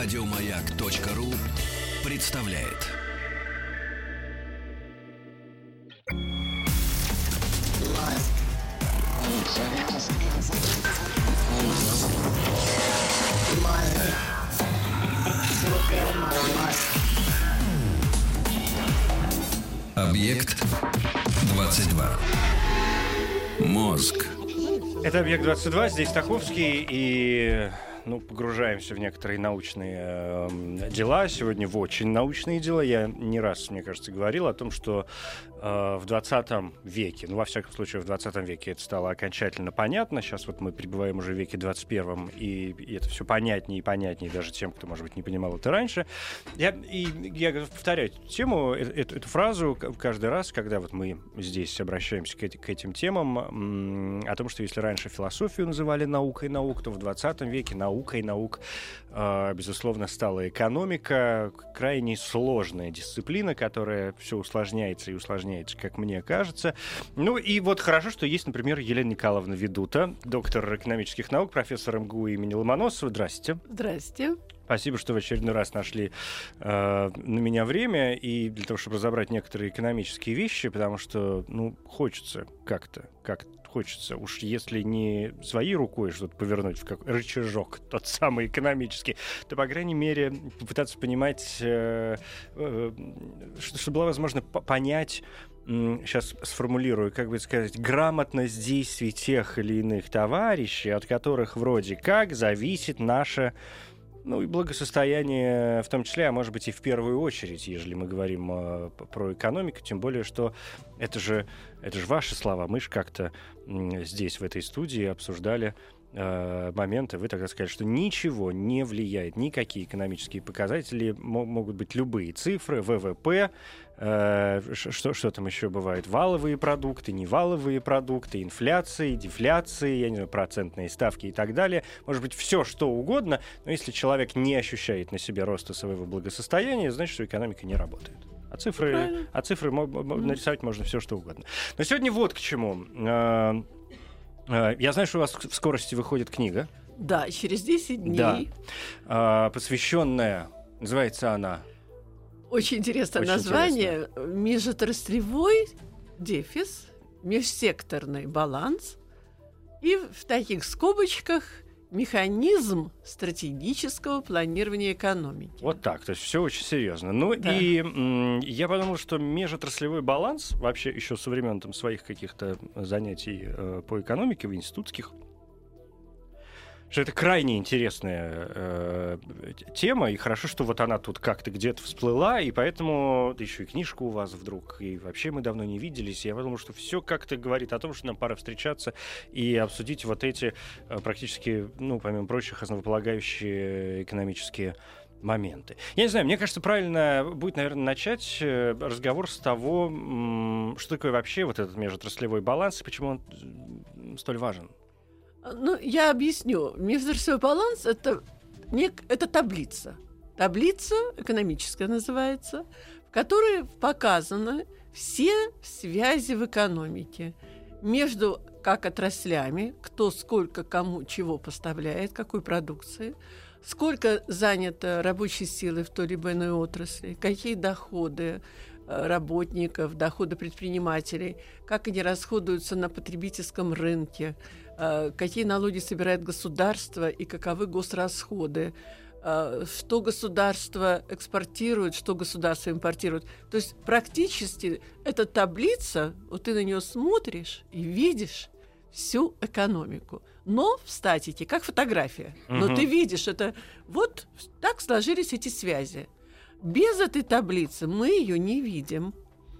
Радиомаяк.ру представляет. Объект 22. Мозг. Это «Объект-22», здесь Таховский, и ну, погружаемся в некоторые научные э, дела. Сегодня в очень научные дела. Я не раз, мне кажется, говорил о том, что э, в 20 веке, ну, во всяком случае, в 20 веке это стало окончательно понятно. Сейчас вот мы пребываем уже в веке 21, и, и это все понятнее и понятнее даже тем, кто, может быть, не понимал это раньше. Я, и я повторяю тему, э, эту, эту фразу каждый раз, когда вот мы здесь обращаемся к, к этим темам, о том, что если раньше философию называли наукой наук, то в 20 веке наука наукой наук, а, безусловно, стала экономика. Крайне сложная дисциплина, которая все усложняется и усложняется, как мне кажется. Ну и вот хорошо, что есть, например, Елена Николаевна Ведута, доктор экономических наук, профессор МГУ имени Ломоносова. Здрасте. Здрасте. Спасибо, что в очередной раз нашли э, на меня время и для того, чтобы разобрать некоторые экономические вещи, потому что, ну, хочется как-то, как хочется. Уж если не своей рукой что-то повернуть в как рычажок, тот самый экономический, то, по крайней мере, попытаться понимать, э, э, чтобы было возможно понять, сейчас сформулирую, как бы сказать, грамотность действий тех или иных товарищей, от которых вроде как зависит наша ну и благосостояние в том числе, а может быть и в первую очередь, если мы говорим э, про экономику, тем более, что это же, это же ваши слова. Мы же как-то э, здесь, в этой студии, обсуждали э, моменты, вы тогда сказали, что ничего не влияет, никакие экономические показатели, могут быть любые цифры, ВВП, что, что там еще бывает? Валовые продукты, неваловые продукты, инфляции, дефляции, я не знаю, процентные ставки и так далее. Может быть, все что угодно, но если человек не ощущает на себе роста своего благосостояния, значит, что экономика не работает. А цифры, а цифры нарисовать можно все что угодно. Но сегодня вот к чему. Э, э, я знаю, что у вас в скорости выходит книга. Да, через 10 дней. Да. Посвященная, называется она очень интересное Очень название. Интересно. Межотраслевой дефис, межсекторный баланс и в таких скобочках механизм стратегического планирования экономики. Вот так, то есть все очень серьезно. Ну да. и м- я подумал, что межотраслевой баланс вообще еще со времен там, своих каких-то занятий э, по экономике в институтских что это крайне интересная э, тема, и хорошо, что вот она тут как-то где-то всплыла, и поэтому да еще и книжка у вас вдруг, и вообще мы давно не виделись, я подумал, что все как-то говорит о том, что нам пора встречаться и обсудить вот эти э, практически, ну, помимо прочих, основополагающие экономические моменты. Я не знаю, мне кажется, правильно будет, наверное, начать э, разговор с того, что такое вообще вот этот межотраслевой баланс и почему он столь важен. Ну, я объясню. Межотраслевой баланс это, нек, это таблица. Таблица экономическая называется, в которой показаны все связи в экономике между как отраслями, кто сколько кому чего поставляет, какой продукции, сколько занято рабочей силы в той либо иной отрасли, какие доходы, Э, работников, доходы предпринимателей, как они расходуются на потребительском рынке, какие налоги собирает государство и каковы госрасходы, э, что государство экспортирует, что государство импортирует. То есть практически эта таблица, вот ты на нее смотришь и видишь всю экономику. Но в статике, как фотография. Но ты видишь это. Вот так сложились эти связи. Без этой таблицы мы ее не видим.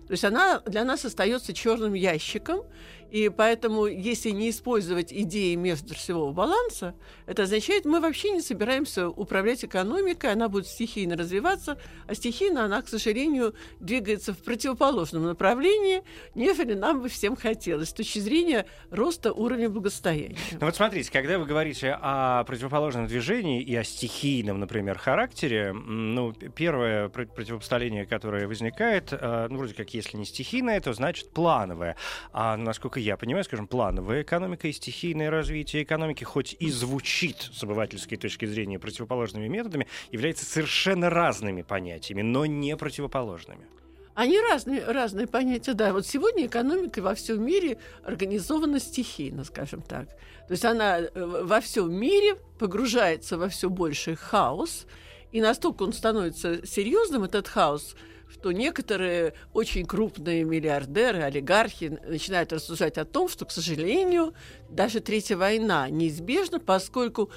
То есть она для нас остается черным ящиком, и поэтому, если не использовать идеи межотраслевого баланса, это означает, мы вообще не собираемся управлять экономикой, она будет стихийно развиваться, а стихийно она, к сожалению, двигается в противоположном направлении, нежели нам бы всем хотелось, с точки зрения роста уровня благосостояния. Ну вот смотрите, когда вы говорите о противоположном движении и о стихийном, например, характере, ну, первое противопоставление, которое возникает, э, ну, вроде как если не стихийная, то значит плановая. А насколько я понимаю, скажем, плановая экономика и стихийное развитие экономики, хоть и звучит с обывательской точки зрения противоположными методами, являются совершенно разными понятиями, но не противоположными. Они разные, разные понятия, да. Вот сегодня экономика во всем мире организована стихийно, скажем так. То есть она э, во всем мире погружается во все больший хаос, и настолько он становится серьезным, этот хаос, что некоторые очень крупные миллиардеры, олигархи начинают рассуждать о том, что, к сожалению, даже Третья война неизбежна, поскольку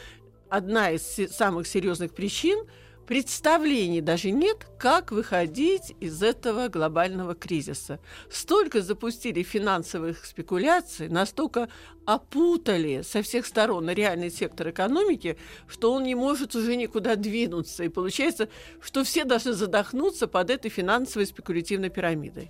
одна из самых серьезных причин – представлений даже нет, как выходить из этого глобального кризиса. Столько запустили финансовых спекуляций, настолько опутали со всех сторон реальный сектор экономики, что он не может уже никуда двинуться. И получается, что все должны задохнуться под этой финансовой спекулятивной пирамидой.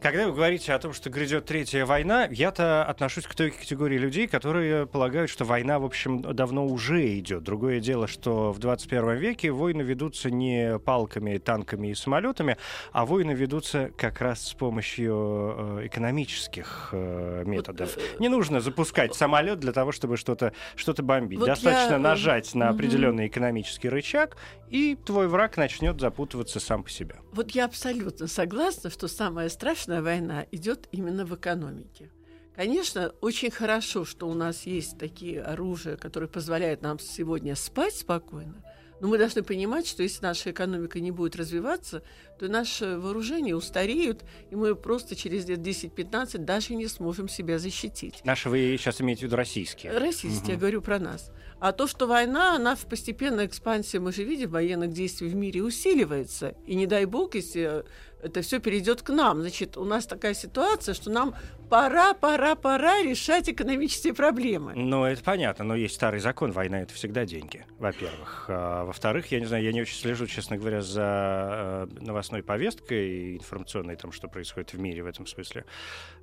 Когда вы говорите о том, что грядет третья война, я-то отношусь к той категории людей, которые полагают, что война, в общем, давно уже идет. Другое дело, что в 21 веке войны ведутся не палками, танками и самолетами, а войны ведутся как раз с помощью э, экономических э, методов. Э, не нужно запускать самолет для того, чтобы что-то что бомбить. Вот Достаточно я... нажать на определенный экономический рычаг, и твой враг начнет запутываться сам по себе. Вот я абсолютно согласна, что самая страшная война идет именно в экономике. Конечно, очень хорошо, что у нас есть такие оружия, которые позволяют нам сегодня спать спокойно, но мы должны понимать, что если наша экономика не будет развиваться, то наши вооружения устареют, и мы просто через лет 10-15 даже не сможем себя защитить. Наши вы сейчас имеете в виду российские? Российские, угу. я говорю про нас. А то, что война, она в постепенной экспансии, мы же видим, военных действий в мире усиливается. И не дай бог, если это все перейдет к нам. Значит, у нас такая ситуация, что нам пора, пора, пора решать экономические проблемы. Ну, это понятно, но есть старый закон, война это всегда деньги, во-первых. А, во-вторых, я не знаю, я не очень слежу, честно говоря, за э, новостной повесткой и информационной, там, что происходит в мире в этом смысле.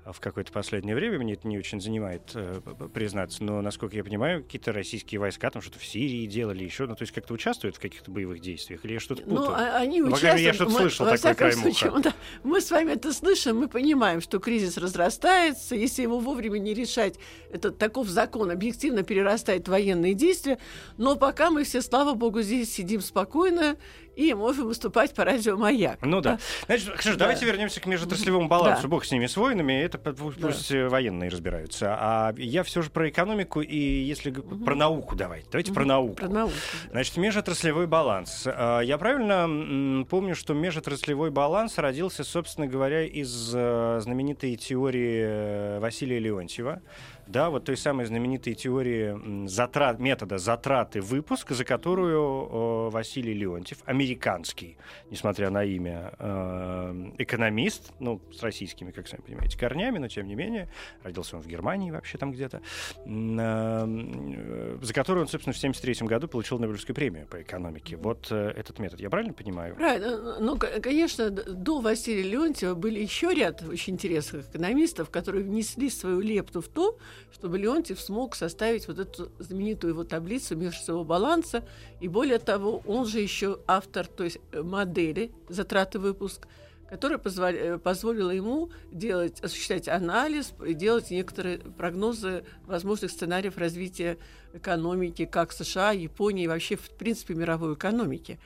В какое-то последнее время мне это не очень занимает э, признаться, но, насколько я понимаю, какие-то российские войска там что-то в Сирии делали еще, ну, то есть как-то участвуют в каких-то боевых действиях, или я что-то ну, путаю? Ну, они участвуют. Я что-то слышал мы, такой случае, да, Мы с вами это слышим, мы понимаем, что кризис разрастается, если его вовремя не решать, это таков закон, объективно перерастает военные действия, но пока мы все, слава богу, здесь сидим спокойно, и можем выступать по радио «Маяк». Ну да. Значит, хорошо, да. давайте вернемся к межотраслевому балансу. Да. Бог с ними, с войнами, это пусть да. военные разбираются. А я все же про экономику и если угу. про науку давайте. Давайте угу. про науку. Про науку. Значит, межотраслевой баланс. А, я правильно помню, что межотраслевой баланс родился, собственно говоря, из э, знаменитой теории э, Василия Леонтьева, да, вот той самой знаменитой теории затрат, метода затраты выпуск, за которую э, Василий Леонтьев, американский, несмотря на имя, э, экономист, ну, с российскими, как сами понимаете, корнями, но тем не менее, родился он в Германии вообще там где-то, э, за которую он, собственно, в 1973 году получил Нобелевскую премию по экономике. Вот э, этот метод, я правильно понимаю? Правильно. Ну, конечно, до Василия Леонтьева были еще ряд очень интересных экономистов, которые внесли свою лепту в то, чтобы Леонтьев смог составить вот эту знаменитую его таблицу межсового баланса. И более того, он же еще автор то есть э, модели затраты выпуск, которая э, позволила ему делать, осуществлять анализ и делать некоторые прогнозы возможных сценариев развития экономики как США, Японии и вообще, в принципе, мировой экономики.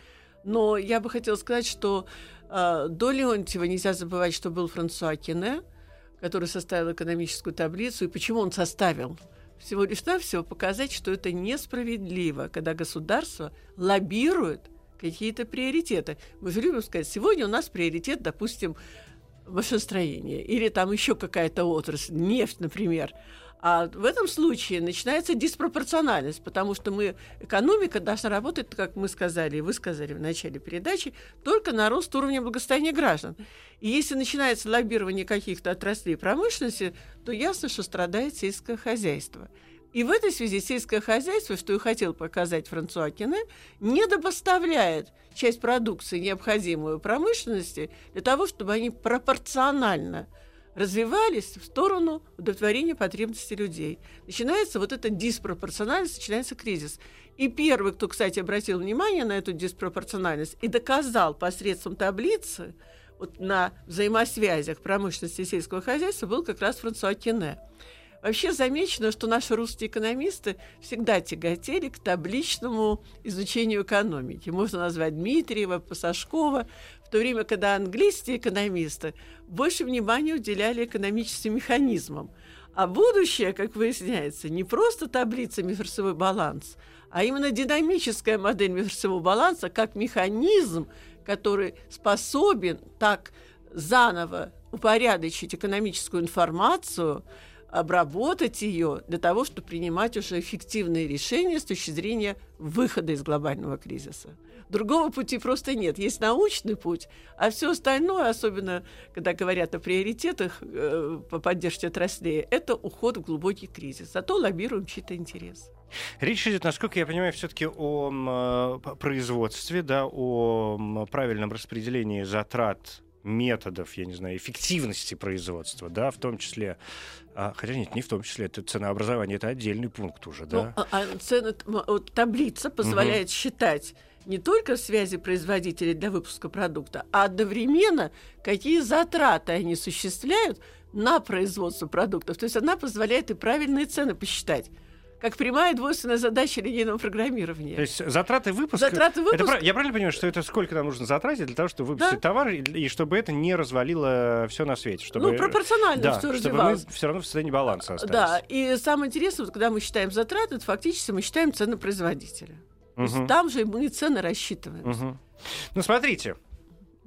Но я бы хотела сказать, что э, до Леонтьева нельзя забывать, что был Франсуа Кене – который составил экономическую таблицу, и почему он составил? Всего лишь навсего показать, что это несправедливо, когда государство лоббирует какие-то приоритеты. Мы же любим сказать, сегодня у нас приоритет, допустим, машиностроение или там еще какая-то отрасль, нефть, например. А в этом случае начинается диспропорциональность, потому что мы, экономика должна работать, как мы сказали, и вы сказали в начале передачи, только на рост уровня благосостояния граждан. И если начинается лоббирование каких-то отраслей промышленности, то ясно, что страдает сельское хозяйство. И в этой связи сельское хозяйство, что и хотел показать Франсуа Кене, недопоставляет часть продукции, необходимую промышленности, для того, чтобы они пропорционально развивались в сторону удовлетворения потребностей людей. Начинается вот эта диспропорциональность, начинается кризис. И первый, кто, кстати, обратил внимание на эту диспропорциональность и доказал посредством таблицы, вот на взаимосвязях промышленности и сельского хозяйства был как раз Франсуа Кене. Вообще замечено, что наши русские экономисты всегда тяготели к табличному изучению экономики. Можно назвать Дмитриева, Пасашкова, в то время, когда английские экономисты больше внимания уделяли экономическим механизмам. А будущее, как выясняется, не просто таблица межрасовой баланс, а именно динамическая модель межрасового баланса как механизм, который способен так заново упорядочить экономическую информацию, обработать ее для того, чтобы принимать уже эффективные решения с точки зрения выхода из глобального кризиса. Другого пути просто нет. Есть научный путь, а все остальное, особенно когда говорят о приоритетах э, по поддержке отраслей, это уход в глубокий кризис. Зато лоббируем чьи-то интересы. Речь идет, насколько я понимаю, все-таки о э, производстве, да, о правильном распределении затрат методов, я не знаю, эффективности производства, да, в том числе, а, хотя нет, не в том числе, это ценообразование, это отдельный пункт уже, да. Ну, а, а вот, таблица позволяет угу. считать не только связи производителей для выпуска продукта, а одновременно какие затраты они осуществляют на производство продуктов. То есть она позволяет и правильные цены посчитать как прямая двойственная задача линейного программирования. То есть затраты выпуска... Затраты выпуска... Это, я правильно понимаю, что это сколько нам нужно затратить для того, чтобы выпустить да. товар, и, и чтобы это не развалило все на свете? Чтобы, ну, пропорционально да, все чтобы мы все равно в состоянии баланса остались. Да, и самое интересное, вот, когда мы считаем затраты, это фактически мы считаем цены производителя. Угу. там же мы цены рассчитываем. Угу. Ну, смотрите,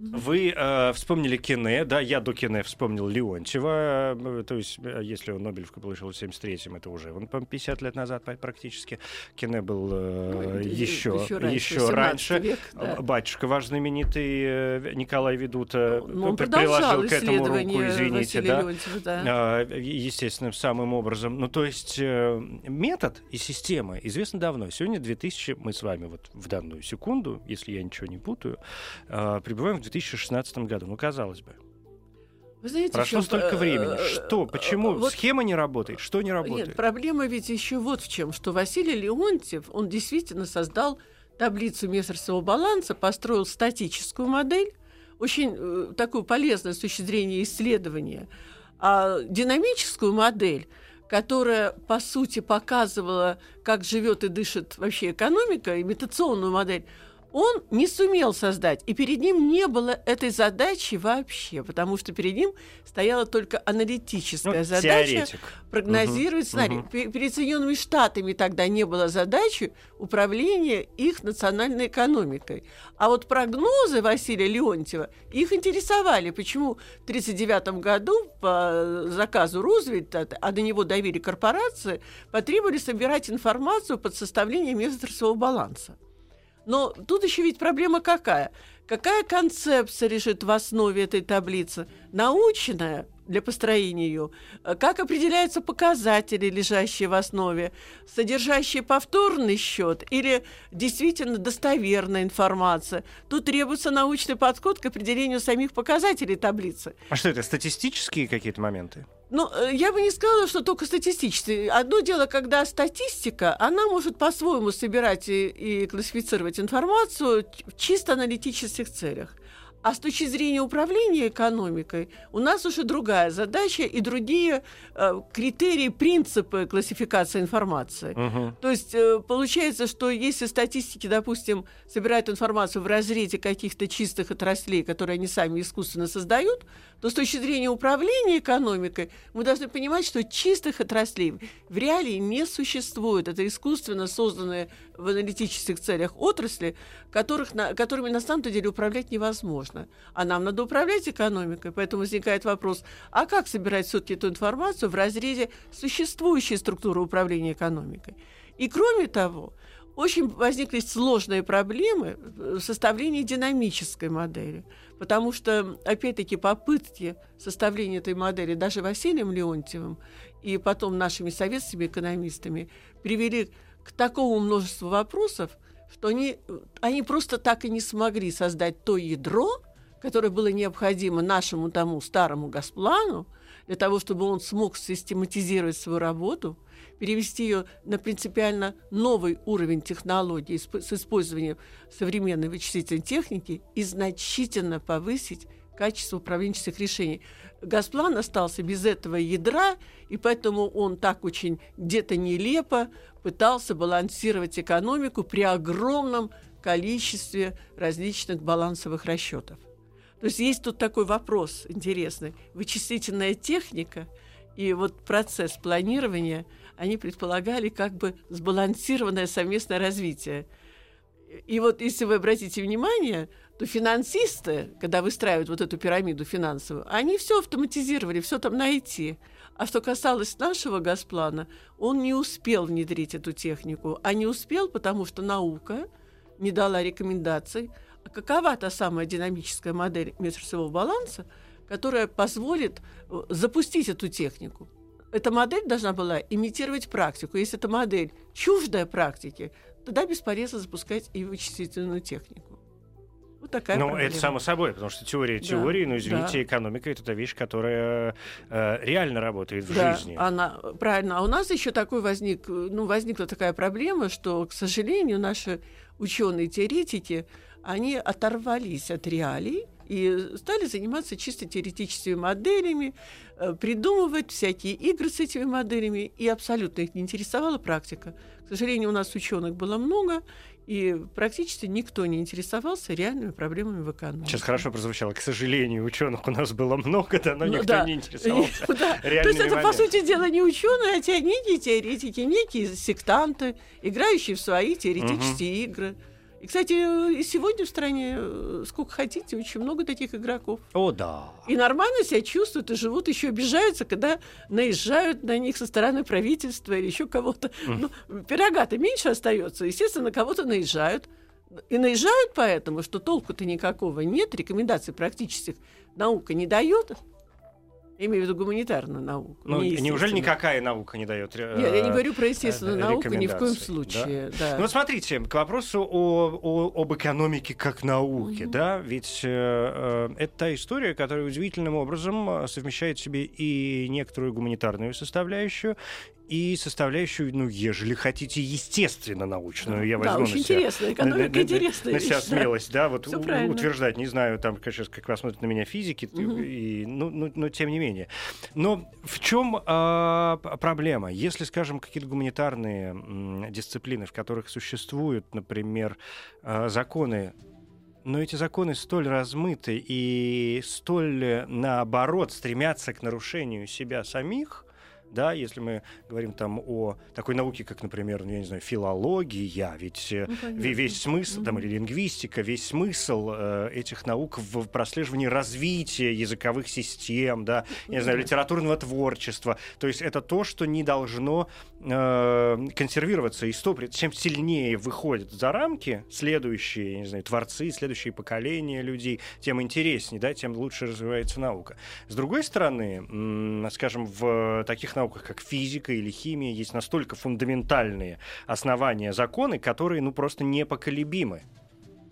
вы э, вспомнили Кене, да, я до Кене вспомнил Леонтьева, э, то есть, э, если он Нобелевку получил в 73-м, это уже он, по 50 лет назад практически. Кене был э, ну, еще, еще раньше, еще раньше. Век, да. Батюшка ваш знаменитый э, Николай Ведута ну, он приложил к этому руку, извините, да, да. Э, естественным самым образом. Ну, то есть, э, метод и система известны давно. Сегодня 2000, мы с вами вот в данную секунду, если я ничего не путаю, э, пребываем в 2016 году. Ну, казалось бы. Вы знаете, Прошло столько времени. Что? Почему? Вот, Схема не работает? Что не работает? Нет, проблема ведь еще вот в чем, что Василий Леонтьев, он действительно создал таблицу мессерского баланса, построил статическую модель, очень э, такую полезную с точки зрения исследования, а динамическую модель, которая, по сути, показывала, как живет и дышит вообще экономика, имитационную модель, он не сумел создать, и перед ним не было этой задачи вообще, потому что перед ним стояла только аналитическая ну, задача теоретик. прогнозировать угу, сценарий. Угу. Перед Соединенными Штатами тогда не было задачи управления их национальной экономикой. А вот прогнозы Василия Леонтьева их интересовали. Почему в 1939 году по заказу Рузвельта, а до него доверили корпорации, потребовали собирать информацию под составление межотраслевого баланса. Но тут еще ведь проблема какая? Какая концепция лежит в основе этой таблицы? Научная для построения ее? Как определяются показатели, лежащие в основе? Содержащие повторный счет или действительно достоверная информация? Тут требуется научный подход к определению самих показателей таблицы. А что это, статистические какие-то моменты? Ну, э, я бы не сказала, что только статистически. Одно дело, когда статистика, она может по-своему собирать и, и классифицировать информацию в чисто аналитических целях. А с точки зрения управления экономикой у нас уже другая задача и другие э, критерии, принципы классификации информации. Угу. То есть э, получается, что если статистики, допустим, собирают информацию в разрезе каких-то чистых отраслей, которые они сами искусственно создают, то с точки зрения управления экономикой мы должны понимать, что чистых отраслей в реалии не существует. Это искусственно созданные в аналитических целях отрасли, которых, на, которыми на самом деле управлять невозможно. А нам надо управлять экономикой. Поэтому возникает вопрос, а как собирать все-таки эту информацию в разрезе существующей структуры управления экономикой? И кроме того, очень возникли сложные проблемы в составлении динамической модели, потому что, опять-таки, попытки составления этой модели даже Василием Леонтьевым и потом нашими советскими экономистами привели к такому множеству вопросов, что они, они просто так и не смогли создать то ядро, которое было необходимо нашему тому старому Госплану, для того, чтобы он смог систематизировать свою работу – перевести ее на принципиально новый уровень технологий с использованием современной вычислительной техники и значительно повысить качество управленческих решений. Газплан остался без этого ядра, и поэтому он так очень где-то нелепо пытался балансировать экономику при огромном количестве различных балансовых расчетов. То есть есть тут такой вопрос интересный. Вычислительная техника и вот процесс планирования, они предполагали как бы сбалансированное совместное развитие. И вот если вы обратите внимание, то финансисты, когда выстраивают вот эту пирамиду финансовую, они все автоматизировали, все там найти. А что касалось нашего Газплана, он не успел внедрить эту технику. А не успел, потому что наука не дала рекомендаций. А какова та самая динамическая модель межрасового баланса, которая позволит э, запустить эту технику? Эта модель должна была имитировать практику. Если эта модель чуждая практике, тогда бесполезно запускать и вычислительную технику. Вот такая Ну, это само собой, потому что теория да, теории, ну, извините, да. экономика — это та вещь, которая э, реально работает в да, жизни. Она, правильно. А у нас еще такой возник, ну, возникла такая проблема, что, к сожалению, наши ученые-теоретики, они оторвались от реалий, и стали заниматься чисто теоретическими моделями, э, придумывать всякие игры с этими моделями, и абсолютно их не интересовала практика. К сожалению, у нас ученых было много, и практически никто не интересовался реальными проблемами в экономике. Сейчас хорошо прозвучало. К сожалению, ученых у нас было много, да, но ну, никто да. не интересовался. Да. То есть это, по сути дела, не ученые, а те некие теоретики, некие сектанты, играющие в свои теоретические угу. игры. И, кстати, и сегодня в стране, э, сколько хотите, очень много таких игроков. О, да. И нормально себя чувствуют, и живут, еще обижаются, когда наезжают на них со стороны правительства или еще кого-то. Mm. Ну, пирога-то меньше остается. Естественно, на кого-то наезжают. И наезжают поэтому, что толку-то никакого нет, рекомендаций практических наука не дает. Я имею в виду гуманитарную науку. Ну, неужели никакая наука не дает Нет, я не э, говорю про естественную э, науку ни в коем случае. Да? Да. Ну, смотрите, к вопросу о, о, об экономике как науке, угу. да, ведь э, э, это та история, которая удивительным образом совмещает в себе и некоторую гуманитарную составляющую, и составляющую, ну, ежели хотите, естественно научную. Я возьму да, очень на себя, интересная, экономика на, интересная. На, на себя смелость, да, вот у, утверждать, не знаю, там, сейчас как вас смотрят на меня физики, угу. и, ну, ну, но тем не менее. Но в чем а, проблема? Если, скажем, какие-то гуманитарные м, дисциплины, в которых существуют, например, а, законы но эти законы столь размыты и столь, наоборот, стремятся к нарушению себя самих, да, если мы говорим там о такой науке, как, например, ну, я не знаю, филология, ведь э, ну, весь смысл, mm-hmm. там, или лингвистика, весь смысл э, этих наук в прослеживании развития языковых систем, да, я не знаю, литературного творчества, то есть это то, что не должно э, консервироваться и стоп, чем сильнее выходят за рамки следующие, я не знаю, творцы, следующие поколения людей, тем интереснее, да, тем лучше развивается наука. С другой стороны, скажем, в таких науках, как физика или химия, есть настолько фундаментальные основания, законы, которые, ну, просто непоколебимы.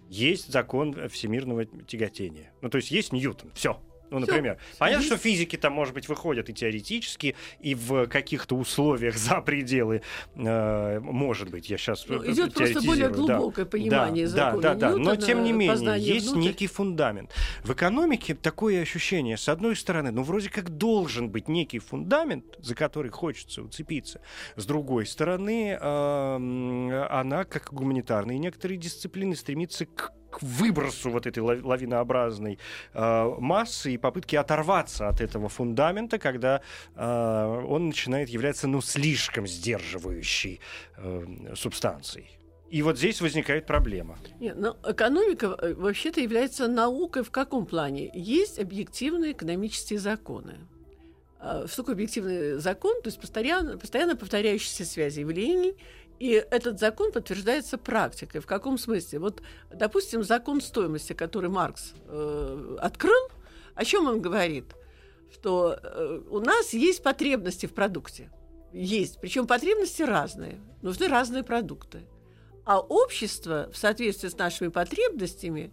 Есть закон всемирного тяготения. Ну, то есть есть Ньютон. Все. Ну, например. Всё. Понятно, что физики там, может быть, выходят и теоретически, и в каких-то условиях за пределы, э, может быть, я сейчас ну, Идет просто более глубокое да. понимание да, закона Да, да, да. Но, тем не менее, есть внутрь. некий фундамент. В экономике такое ощущение, с одной стороны, ну, вроде как должен быть некий фундамент, за который хочется уцепиться. С другой стороны, э, она, как гуманитарные некоторые дисциплины, стремится к к выбросу вот этой лавинообразной э, массы и попытке оторваться от этого фундамента, когда э, он начинает являться ну, слишком сдерживающей э, субстанцией. И вот здесь возникает проблема. Нет, ну, экономика э, вообще-то является наукой в каком плане? Есть объективные экономические законы. А, что объективный закон? То есть постоянно, постоянно повторяющиеся связи явлений и этот закон подтверждается практикой. В каком смысле? Вот, допустим, закон стоимости, который Маркс э, открыл, о чем он говорит? Что э, у нас есть потребности в продукте. Есть. Причем потребности разные. Нужны разные продукты. А общество в соответствии с нашими потребностями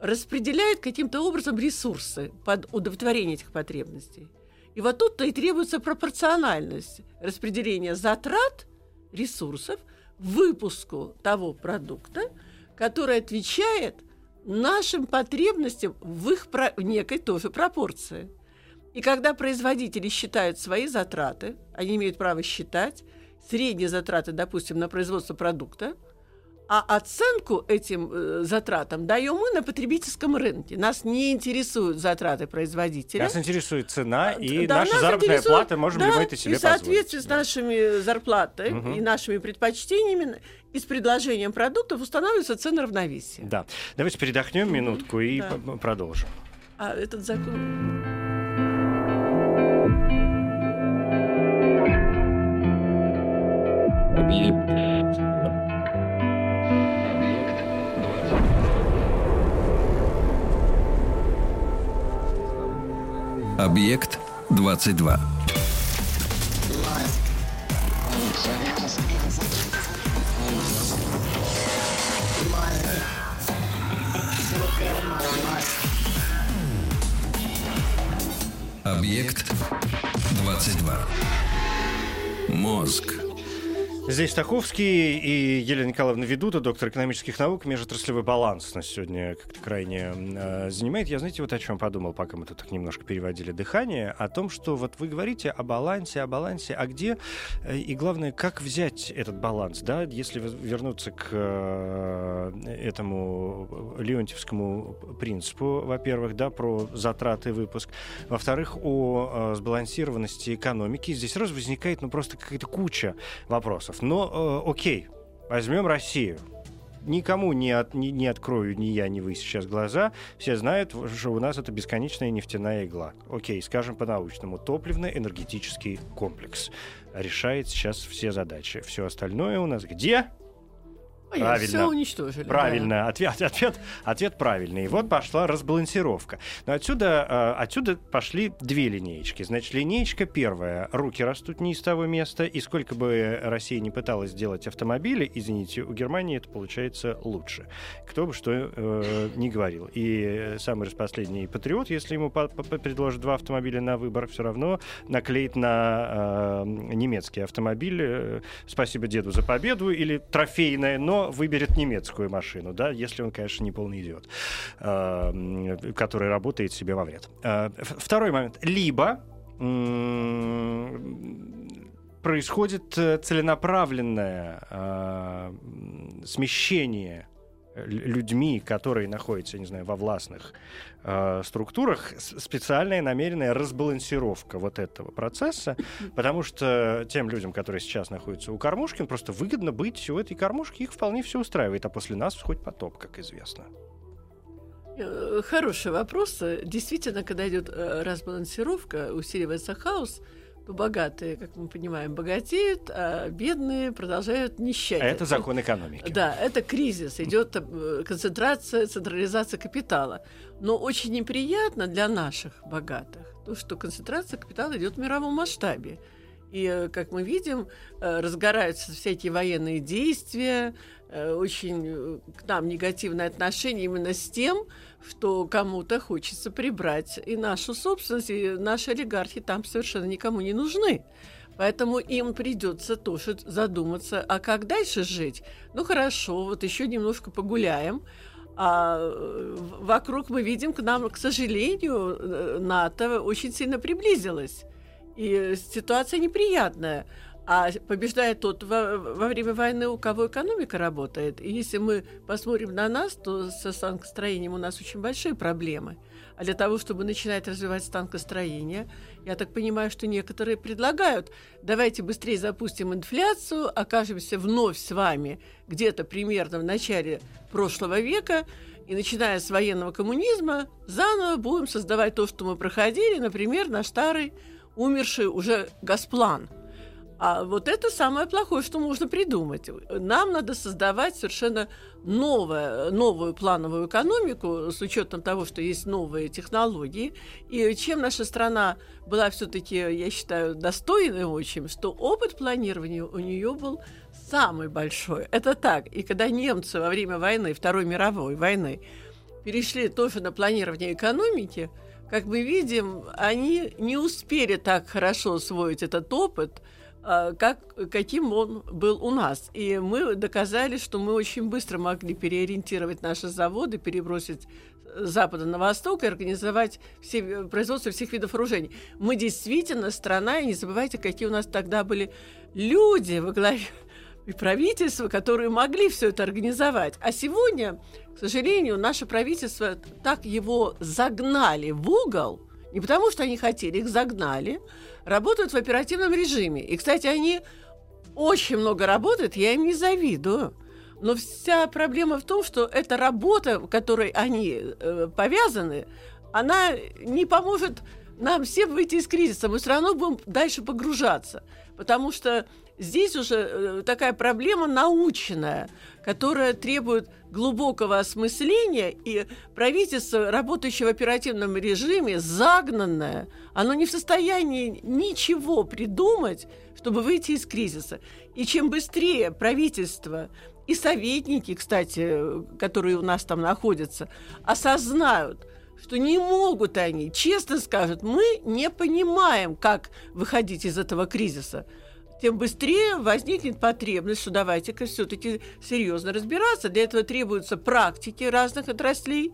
распределяет каким-то образом ресурсы под удовлетворение этих потребностей. И вот тут-то и требуется пропорциональность распределения затрат ресурсов выпуску того продукта, который отвечает нашим потребностям в их про- некой тоже пропорции. И когда производители считают свои затраты, они имеют право считать средние затраты, допустим, на производство продукта, а оценку этим э, затратам даем мы на потребительском рынке. Нас не интересуют затраты производителя. Нас интересует цена и Да, наша заработная плата, можем да, ли мы это себе И в соответствии позволить. с нашими зарплатой Мгм. и нашими предпочтениями и с предложением продуктов устанавливаются цены равновесия. Да. Давайте передохнем минутку и Да. продолжим. А этот закон... Объект 22. Объект 22. Мозг. Здесь Стаховский и Елена Николаевна Ведута, доктор экономических наук. Межотраслевой баланс нас сегодня как-то крайне э, занимает. Я, знаете, вот о чем подумал, пока мы тут так немножко переводили дыхание, о том, что вот вы говорите о балансе, о балансе, а где, э, и главное, как взять этот баланс, да, если вернуться к э, этому Леонтьевскому принципу, во-первых, да, про затраты выпуск, во-вторых, о э, сбалансированности экономики. Здесь сразу возникает, ну, просто какая-то куча вопросов. Но, э, окей, возьмем Россию. Никому не, от, не, не открою ни я, ни вы сейчас глаза. Все знают, что у нас это бесконечная нефтяная игла. Окей, скажем по-научному. Топливно-энергетический комплекс решает сейчас все задачи. Все остальное у нас где? Правильно. Все уничтожили. Правильно, ответ, ответ, ответ правильный. И вот пошла разбалансировка. Но отсюда, э, отсюда пошли две линеечки. Значит, линеечка первая. Руки растут не из того места, и сколько бы Россия не пыталась сделать автомобили, извините, у Германии это получается лучше. Кто бы что э, не говорил. И самый распоследний патриот, если ему по- по- предложат два автомобиля на выбор, все равно наклеит на э, немецкий автомобиль э, «Спасибо деду за победу» или «Трофейное», но выберет немецкую машину, да, если он, конечно, не полный идиот, э, который работает себе во вред. Э, Второй момент. Либо происходит э, целенаправленное э, смещение людьми, которые находятся, не знаю, во властных э, структурах, специальная намеренная разбалансировка вот этого процесса, потому что тем людям, которые сейчас находятся у кормушки, просто выгодно быть у этой кормушки, их вполне все устраивает, а после нас хоть потоп, как известно. Э, Хороший вопрос. Действительно, когда идет э, разбалансировка, усиливается хаос, богатые, как мы понимаем, богатеют, а бедные продолжают нищать. Это закон экономики. Да, это кризис, идет э, концентрация, централизация капитала. Но очень неприятно для наших богатых то, что концентрация капитала идет в мировом масштабе. И, э, как мы видим, э, разгораются всякие военные действия, очень к нам негативное отношение именно с тем, что кому-то хочется прибрать и нашу собственность, и наши олигархи там совершенно никому не нужны. Поэтому им придется тоже задуматься, а как дальше жить? Ну хорошо, вот еще немножко погуляем. А вокруг мы видим, к нам, к сожалению, э, НАТО очень сильно приблизилось. И ситуация неприятная. А побеждает тот во, во время войны, у кого экономика работает. И если мы посмотрим на нас, то со станкостроением у нас очень большие проблемы. А для того, чтобы начинать развивать станкостроение, я так понимаю, что некоторые предлагают, давайте быстрее запустим инфляцию, окажемся вновь с вами где-то примерно в начале прошлого века, и начиная с военного коммунизма, заново будем создавать то, что мы проходили, например, наш старый умерший уже Госплан. А вот это самое плохое, что можно придумать. Нам надо создавать совершенно новое, новую плановую экономику с учетом того, что есть новые технологии. И чем наша страна была все-таки, я считаю, достойной очень, что опыт планирования у нее был самый большой. Это так. И когда немцы во время войны, Второй мировой войны, перешли тоже на планирование экономики, как мы видим, они не успели так хорошо освоить этот опыт, как, каким он был у нас. И мы доказали, что мы очень быстро могли переориентировать наши заводы, перебросить с запада на восток и организовать все, производство всех видов вооружений. Мы действительно страна, и не забывайте, какие у нас тогда были люди во главе и правительства, которые могли все это организовать. А сегодня, к сожалению, наше правительство так его загнали в угол, не потому что они хотели, их загнали, работают в оперативном режиме. И, кстати, они очень много работают, я им не завидую. Но вся проблема в том, что эта работа, в которой они э, повязаны, она не поможет нам всем выйти из кризиса. Мы все равно будем дальше погружаться. Потому что здесь уже э, такая проблема научная, которая требует глубокого осмысления, и правительство, работающее в оперативном режиме, загнанное, оно не в состоянии ничего придумать, чтобы выйти из кризиса. И чем быстрее правительство и советники, кстати, которые у нас там находятся, осознают, что не могут они, честно скажут, мы не понимаем, как выходить из этого кризиса тем быстрее возникнет потребность, что давайте-ка все-таки серьезно разбираться. Для этого требуются практики разных отраслей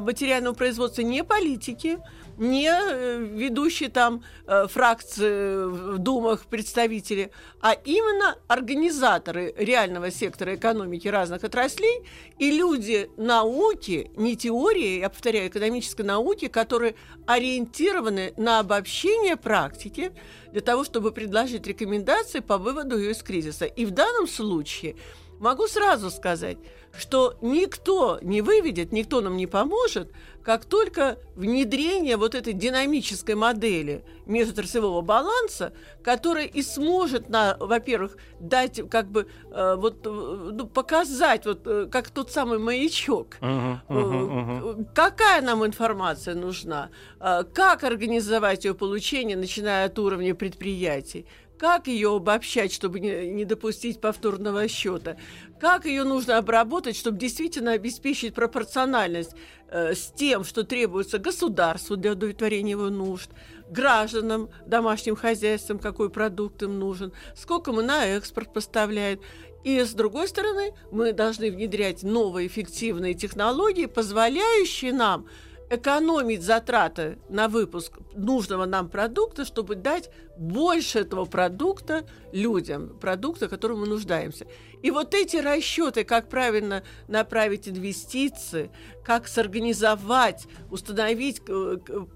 материального производства, не политики, не э, ведущие там э, фракции в думах представители, а именно организаторы реального сектора экономики разных отраслей и люди науки, не теории, я повторяю, экономической науки, которые ориентированы на обобщение практики для того, чтобы предложить рекомендации по выводу ее из кризиса. И в данном случае могу сразу сказать, что никто не выведет, никто нам не поможет, как только внедрение вот этой динамической модели межотраслевого баланса, которая и сможет, на, во-первых, дать, как бы, э, вот, э, ну, показать, вот, э, как тот самый маячок, uh-huh, uh-huh, uh-huh. какая нам информация нужна, э, как организовать ее получение, начиная от уровня предприятий, как ее обобщать, чтобы не, допустить повторного счета, как ее нужно обработать, чтобы действительно обеспечить пропорциональность э, с тем, что требуется государству для удовлетворения его нужд, гражданам, домашним хозяйствам, какой продукт им нужен, сколько мы на экспорт поставляем. И с другой стороны, мы должны внедрять новые эффективные технологии, позволяющие нам экономить затраты на выпуск нужного нам продукта, чтобы дать больше этого продукта людям, продукта, которым мы нуждаемся. И вот эти расчеты, как правильно направить инвестиции, как сорганизовать, установить,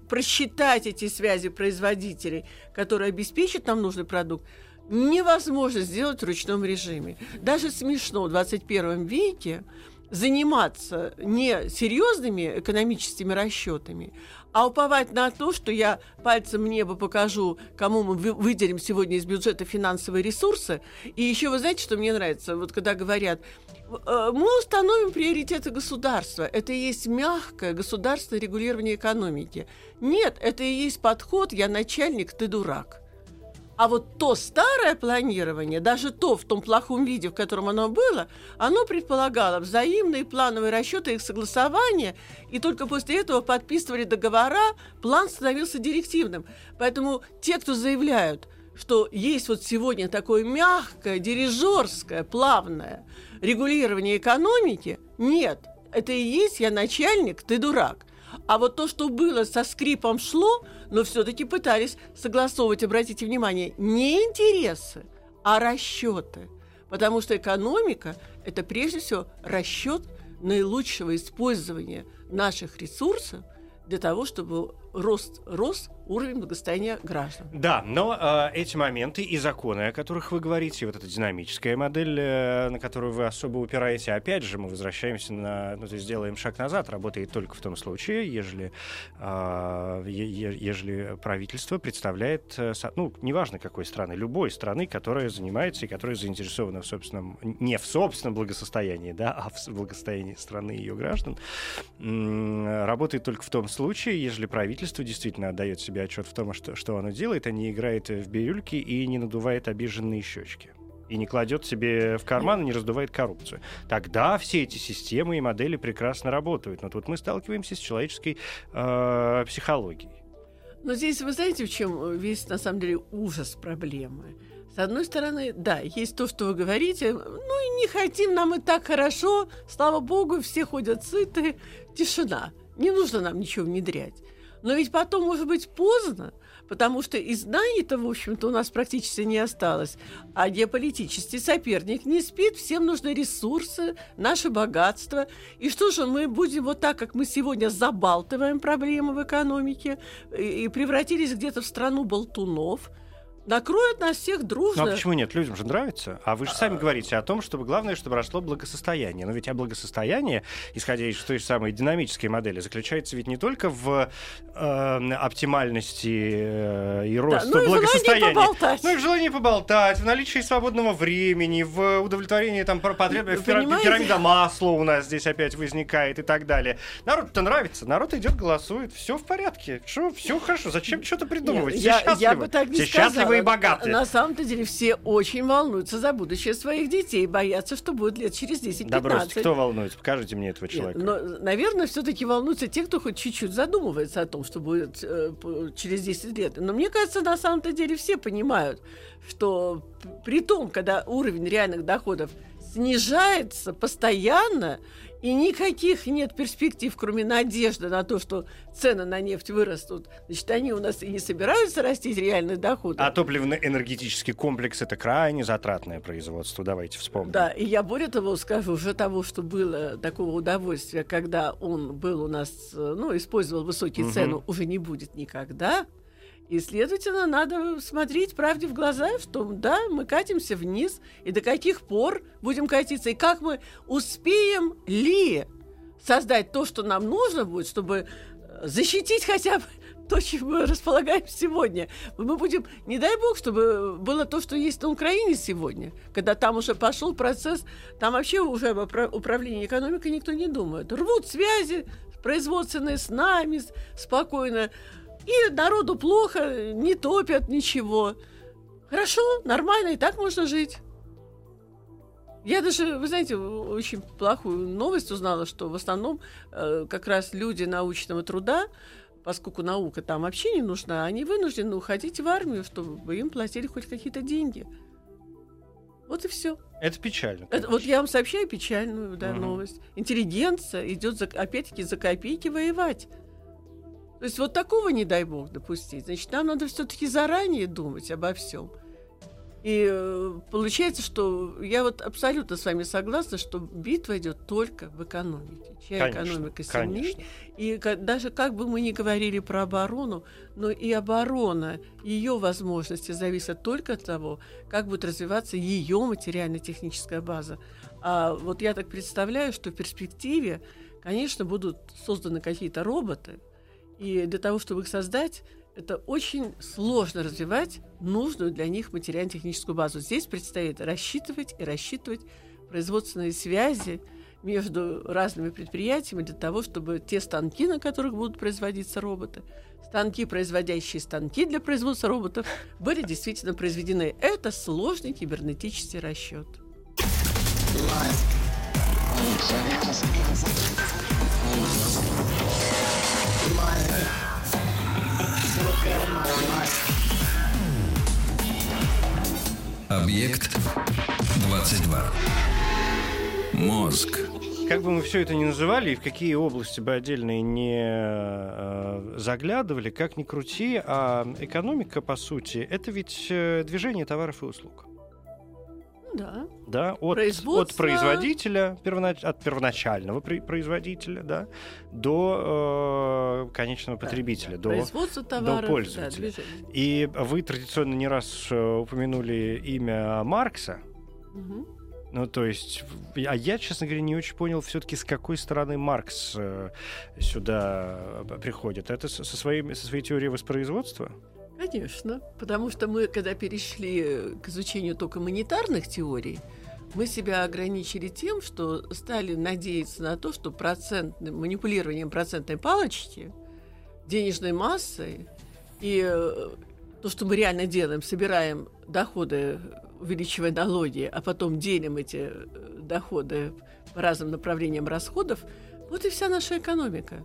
просчитать эти связи производителей, которые обеспечат нам нужный продукт, невозможно сделать в ручном режиме. Даже смешно в 21 веке заниматься не серьезными экономическими расчетами, а уповать на то, что я пальцем в небо покажу, кому мы выделим сегодня из бюджета финансовые ресурсы. И еще вы знаете, что мне нравится, вот когда говорят, э, мы установим приоритеты государства. Это и есть мягкое государственное регулирование экономики. Нет, это и есть подход «я начальник, ты дурак». А вот то старое планирование, даже то в том плохом виде, в котором оно было, оно предполагало взаимные плановые расчеты, их согласование, и только после этого подписывали договора, план становился директивным. Поэтому те, кто заявляют, что есть вот сегодня такое мягкое, дирижерское, плавное регулирование экономики, нет, это и есть я начальник, ты дурак. А вот то, что было со скрипом шло, но все-таки пытались согласовывать, обратите внимание, не интересы, а расчеты. Потому что экономика – это прежде всего расчет наилучшего использования наших ресурсов для того, чтобы рост, рос уровень благосостояния граждан. Да, но э, эти моменты и законы, о которых вы говорите, вот эта динамическая модель, э, на которую вы особо упираете, опять же, мы возвращаемся на, ну, то есть делаем шаг назад, работает только в том случае, ежели, э, е, ежели правительство представляет, э, ну, неважно какой страны, любой страны, которая занимается и которая заинтересована в собственном, не в собственном благосостоянии, да, а в благосостоянии страны и ее граждан, э, работает только в том случае, ежели правительство действительно отдает себе отчет в том, что, что оно делает, а не играет в бирюльки и не надувает обиженные щечки и не кладет себе в карман и не раздувает коррупцию. Тогда все эти системы и модели прекрасно работают. Но тут мы сталкиваемся с человеческой э, психологией. Но здесь вы знаете, в чем весь, на самом деле, ужас проблемы? С одной стороны, да, есть то, что вы говорите, ну и не хотим, нам и так хорошо, слава богу, все ходят сыты, тишина. Не нужно нам ничего внедрять. Но ведь потом может быть поздно, потому что и знаний-то, в общем-то, у нас практически не осталось. А геополитический соперник не спит, всем нужны ресурсы, наше богатство. И что же, мы будем вот так, как мы сегодня забалтываем проблемы в экономике и превратились где-то в страну болтунов – накроют нас всех дружно. Ну а почему нет? Людям же нравится. А вы же сами говорите о том, чтобы главное, чтобы росло благосостояние. Но ведь а благосостояние, исходя из той же самой динамической модели, заключается ведь не только в э, оптимальности э, и росте да, ну благосостояния, поболтать. ну и в желании поболтать, в наличии свободного времени, в удовлетворении там потребностей, пирамида масла у нас здесь опять возникает и так далее. Народ-то нравится, народ идет, голосует, все в порядке, что все хорошо, зачем что-то придумывать? Нет, все я, счастливы, я бы так не все сказала. счастливы и богатые. На самом-то деле все очень волнуются за будущее своих детей, боятся, что будет лет через 10-15. Да бросьте, кто волнуется? Покажите мне этого человека. Нет, но, наверное, все-таки волнуются те, кто хоть чуть-чуть задумывается о том, что будет э, через 10 лет. Но мне кажется, на самом-то деле все понимают, что при том, когда уровень реальных доходов снижается постоянно, и никаких нет перспектив, кроме надежды на то, что цены на нефть вырастут. Значит, они у нас и не собираются растить реальные доходы. А топливно-энергетический комплекс — это крайне затратное производство, давайте вспомним. Да, и я более того скажу, уже того, что было такого удовольствия, когда он был у нас, ну, использовал высокие угу. цены, уже не будет никогда. И, следовательно, надо смотреть правде в глаза, что да, мы катимся вниз, и до каких пор будем катиться, и как мы успеем ли создать то, что нам нужно будет, чтобы э, защитить хотя бы то, чем мы располагаем сегодня. Мы будем, не дай бог, чтобы было то, что есть на Украине сегодня, когда там уже пошел процесс, там вообще уже об управлении экономикой никто не думает. Рвут связи производственные с нами спокойно и народу плохо, не топят ничего. Хорошо, нормально, и так можно жить. Я даже, вы знаете, очень плохую новость узнала, что в основном э, как раз люди научного труда, поскольку наука там вообще не нужна, они вынуждены уходить в армию, чтобы им платили хоть какие-то деньги. Вот и все. Это печально. Это, вот я вам сообщаю печальную да, угу. новость. Интеллигенция идет за, опять-таки за копейки воевать. То есть вот такого не дай бог допустить. Значит, нам надо все-таки заранее думать обо всем. И э, получается, что я вот абсолютно с вами согласна, что битва идет только в экономике. Чья конечно, экономика сильнее. И даже как бы мы ни говорили про оборону, но и оборона, ее возможности зависят только от того, как будет развиваться ее материально-техническая база. А вот я так представляю, что в перспективе, конечно, будут созданы какие-то роботы, и для того, чтобы их создать, это очень сложно развивать нужную для них материально-техническую базу. Здесь предстоит рассчитывать и рассчитывать производственные связи между разными предприятиями для того, чтобы те станки, на которых будут производиться роботы, станки, производящие станки для производства роботов, были действительно произведены. Это сложный кибернетический расчет. Объект 22. Мозг. Как бы мы все это ни называли, и в какие области бы отдельные не э, заглядывали, как ни крути, а экономика, по сути, это ведь э, движение товаров и услуг. Да. Да, от, от производителя, первонач... от первоначального производителя, да, до э, конечного потребителя, да. до, товаров, до пользователя. Да, И вы традиционно не раз э, упомянули имя Маркса. Угу. Ну, то есть, а я, честно говоря, не очень понял все-таки, с какой стороны Маркс э, сюда приходит. Это со, своим, со своей теорией воспроизводства? Конечно, потому что мы, когда перешли к изучению только монетарных теорий, мы себя ограничили тем, что стали надеяться на то, что процент, манипулированием процентной палочки, денежной массой и э, то, что мы реально делаем, собираем доходы, увеличивая налоги, а потом делим эти э, доходы по разным направлениям расходов, вот и вся наша экономика.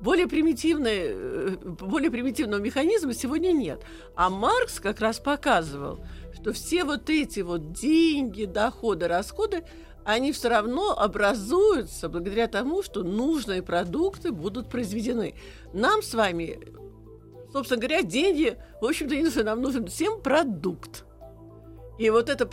Более, примитивной, э, более примитивного механизма сегодня нет. А Маркс как раз показывал, что все вот эти вот деньги, доходы, расходы, они все равно образуются благодаря тому, что нужные продукты будут произведены. Нам с вами, собственно говоря, деньги, в общем-то, не нужны. Нам нужен всем продукт. И вот это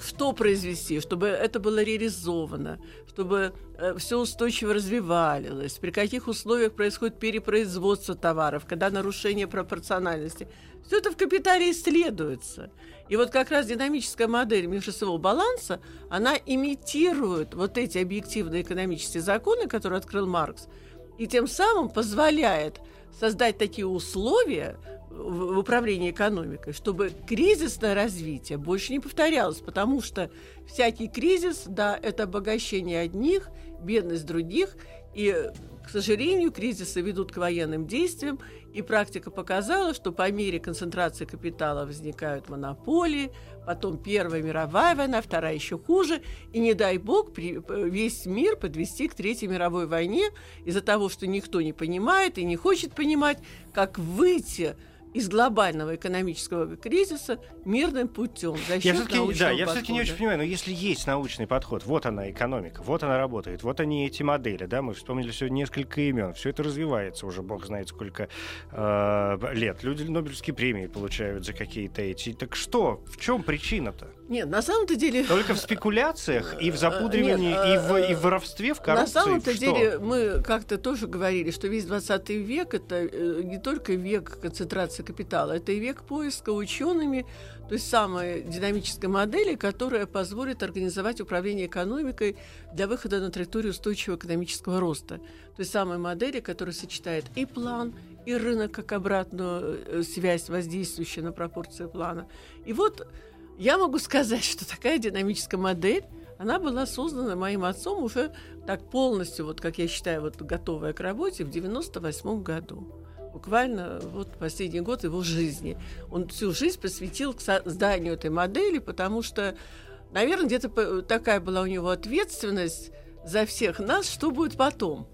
что произвести, чтобы это было реализовано, чтобы э, все устойчиво развивалось, при каких условиях происходит перепроизводство товаров, когда нарушение пропорциональности. Все это в капитале исследуется. И вот как раз динамическая модель межчасового баланса, она имитирует вот эти объективные экономические законы, которые открыл Маркс, и тем самым позволяет создать такие условия, в управлении экономикой, чтобы кризисное развитие больше не повторялось, потому что всякий кризис, да, это обогащение одних, бедность других, и, к сожалению, кризисы ведут к военным действиям, и практика показала, что по мере концентрации капитала возникают монополии, потом Первая мировая война, Вторая еще хуже, и не дай бог при, весь мир подвести к Третьей мировой войне из-за того, что никто не понимает и не хочет понимать, как выйти из глобального экономического кризиса мирным путем. За я да, я все-таки не очень понимаю, но если есть научный подход, вот она экономика, вот она работает, вот они эти модели, да, мы вспомнили сегодня несколько имен, все это развивается уже, бог знает сколько э, лет. Люди Нобелевские премии получают за какие-то эти. Так что, в чем причина-то? Нет, на самом-то деле... Только в спекуляциях и в запудривании, Нет, и, в, и в воровстве, в коррупции? На самом-то деле мы как-то тоже говорили, что весь 20 век — это э, не только век концентрации капитала, это и век поиска учеными той самой динамической модели, которая позволит организовать управление экономикой для выхода на траекторию устойчивого экономического роста. Той самой модели, которая сочетает и план, и рынок как обратную э, связь, воздействующую на пропорции плана. И вот я могу сказать, что такая динамическая модель, она была создана моим отцом уже так полностью, вот как я считаю, вот готовая к работе в 98 году. Буквально вот последний год его жизни. Он всю жизнь посвятил к созданию этой модели, потому что, наверное, где-то такая была у него ответственность за всех нас, что будет потом.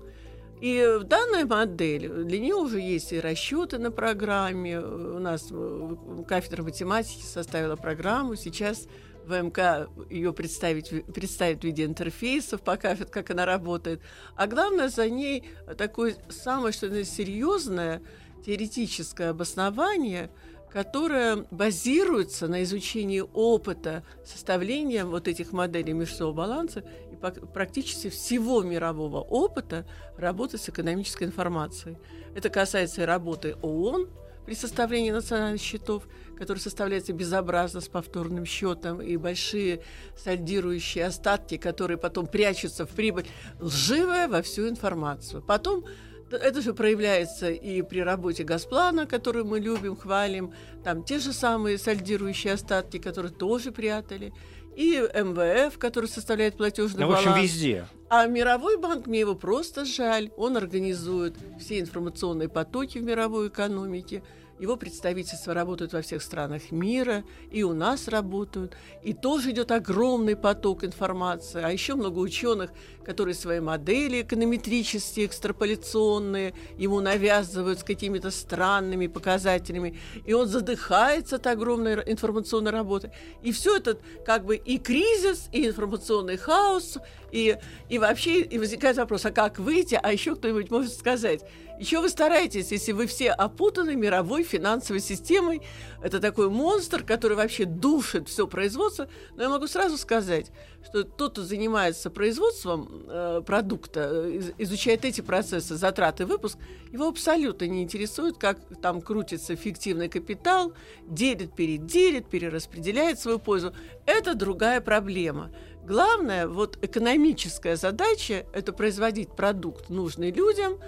И в данной модели для нее уже есть и расчеты на программе. У нас э, кафедра математики составила программу. Сейчас ВМК ее представить, представит в виде интерфейсов, покажет, как она работает. А главное, за ней такое самое, что то серьезное теоретическое обоснование – которая базируется на изучении опыта составления вот этих моделей мирового баланса практически всего мирового опыта работы с экономической информацией. Это касается и работы ООН при составлении национальных счетов, которые составляются безобразно с повторным счетом, и большие сальдирующие остатки, которые потом прячутся в прибыль, лживая во всю информацию. Потом это же проявляется и при работе Газплана, которую мы любим, хвалим. Там те же самые сальдирующие остатки, которые тоже прятали. И МВФ, который составляет платежный ну, баланс. В общем, везде. А Мировой банк, мне его просто жаль. Он организует все информационные потоки в мировой экономике. Его представительства работают во всех странах мира, и у нас работают. И тоже идет огромный поток информации. А еще много ученых, которые свои модели эконометрические, экстраполяционные, ему навязывают с какими-то странными показателями. И он задыхается от огромной информационной работы. И все это как бы и кризис, и информационный хаос, и, и вообще и возникает вопрос, а как выйти? А еще кто-нибудь может сказать, еще вы стараетесь, если вы все опутаны мировой финансовой системой. Это такой монстр, который вообще душит все производство. Но я могу сразу сказать, что тот, кто занимается производством э, продукта, э, изучает эти процессы, затраты, выпуск, его абсолютно не интересует, как там крутится фиктивный капитал, делит, переделит, перераспределяет свою пользу. Это другая проблема. Главное, вот экономическая задача – это производить продукт, нужный людям,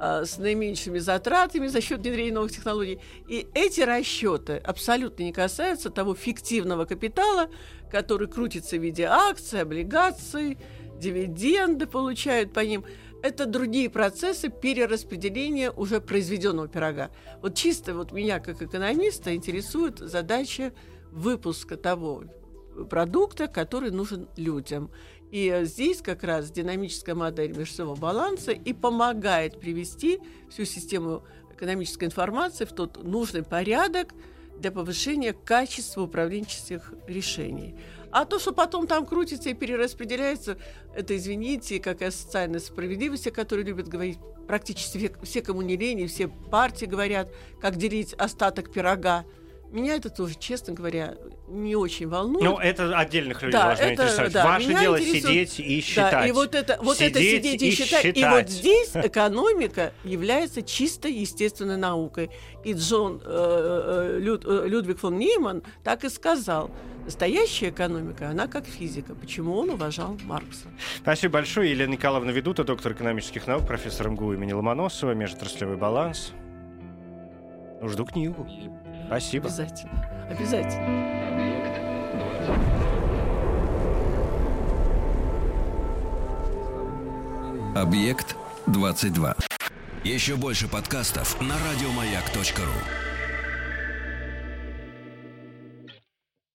с наименьшими затратами за счет внедрения новых технологий. И эти расчеты абсолютно не касаются того фиктивного капитала, который крутится в виде акций, облигаций, дивиденды получают по ним. Это другие процессы перераспределения уже произведенного пирога. Вот чисто вот меня как экономиста интересует задача выпуска того продукта, который нужен людям. И здесь как раз динамическая модель межсового баланса и помогает привести всю систему экономической информации в тот нужный порядок для повышения качества управленческих решений. А то, что потом там крутится и перераспределяется, это, извините, какая социальная справедливость, о которой любят говорить практически все, все кому все партии говорят, как делить остаток пирога. Меня это тоже, честно говоря, не очень волнует. Ну, это отдельных людей да, должно это, интересовать. Да, Ваше дело интересует... сидеть и считать. Да, и вот это, вот сидеть это сидеть и, и считать. считать. И вот здесь экономика является чисто естественной наукой. И Джон э, э Люд, э, Людвиг фон Нейман так и сказал. Настоящая экономика, она как физика. Почему он уважал Маркса? Спасибо большое. Елена Николаевна Ведута, доктор экономических наук, профессор МГУ имени Ломоносова, межотраслевой баланс. Жду книгу. Спасибо. Обязательно. Обязательно. Объект 22. Еще больше подкастов на радиомаяк.ру.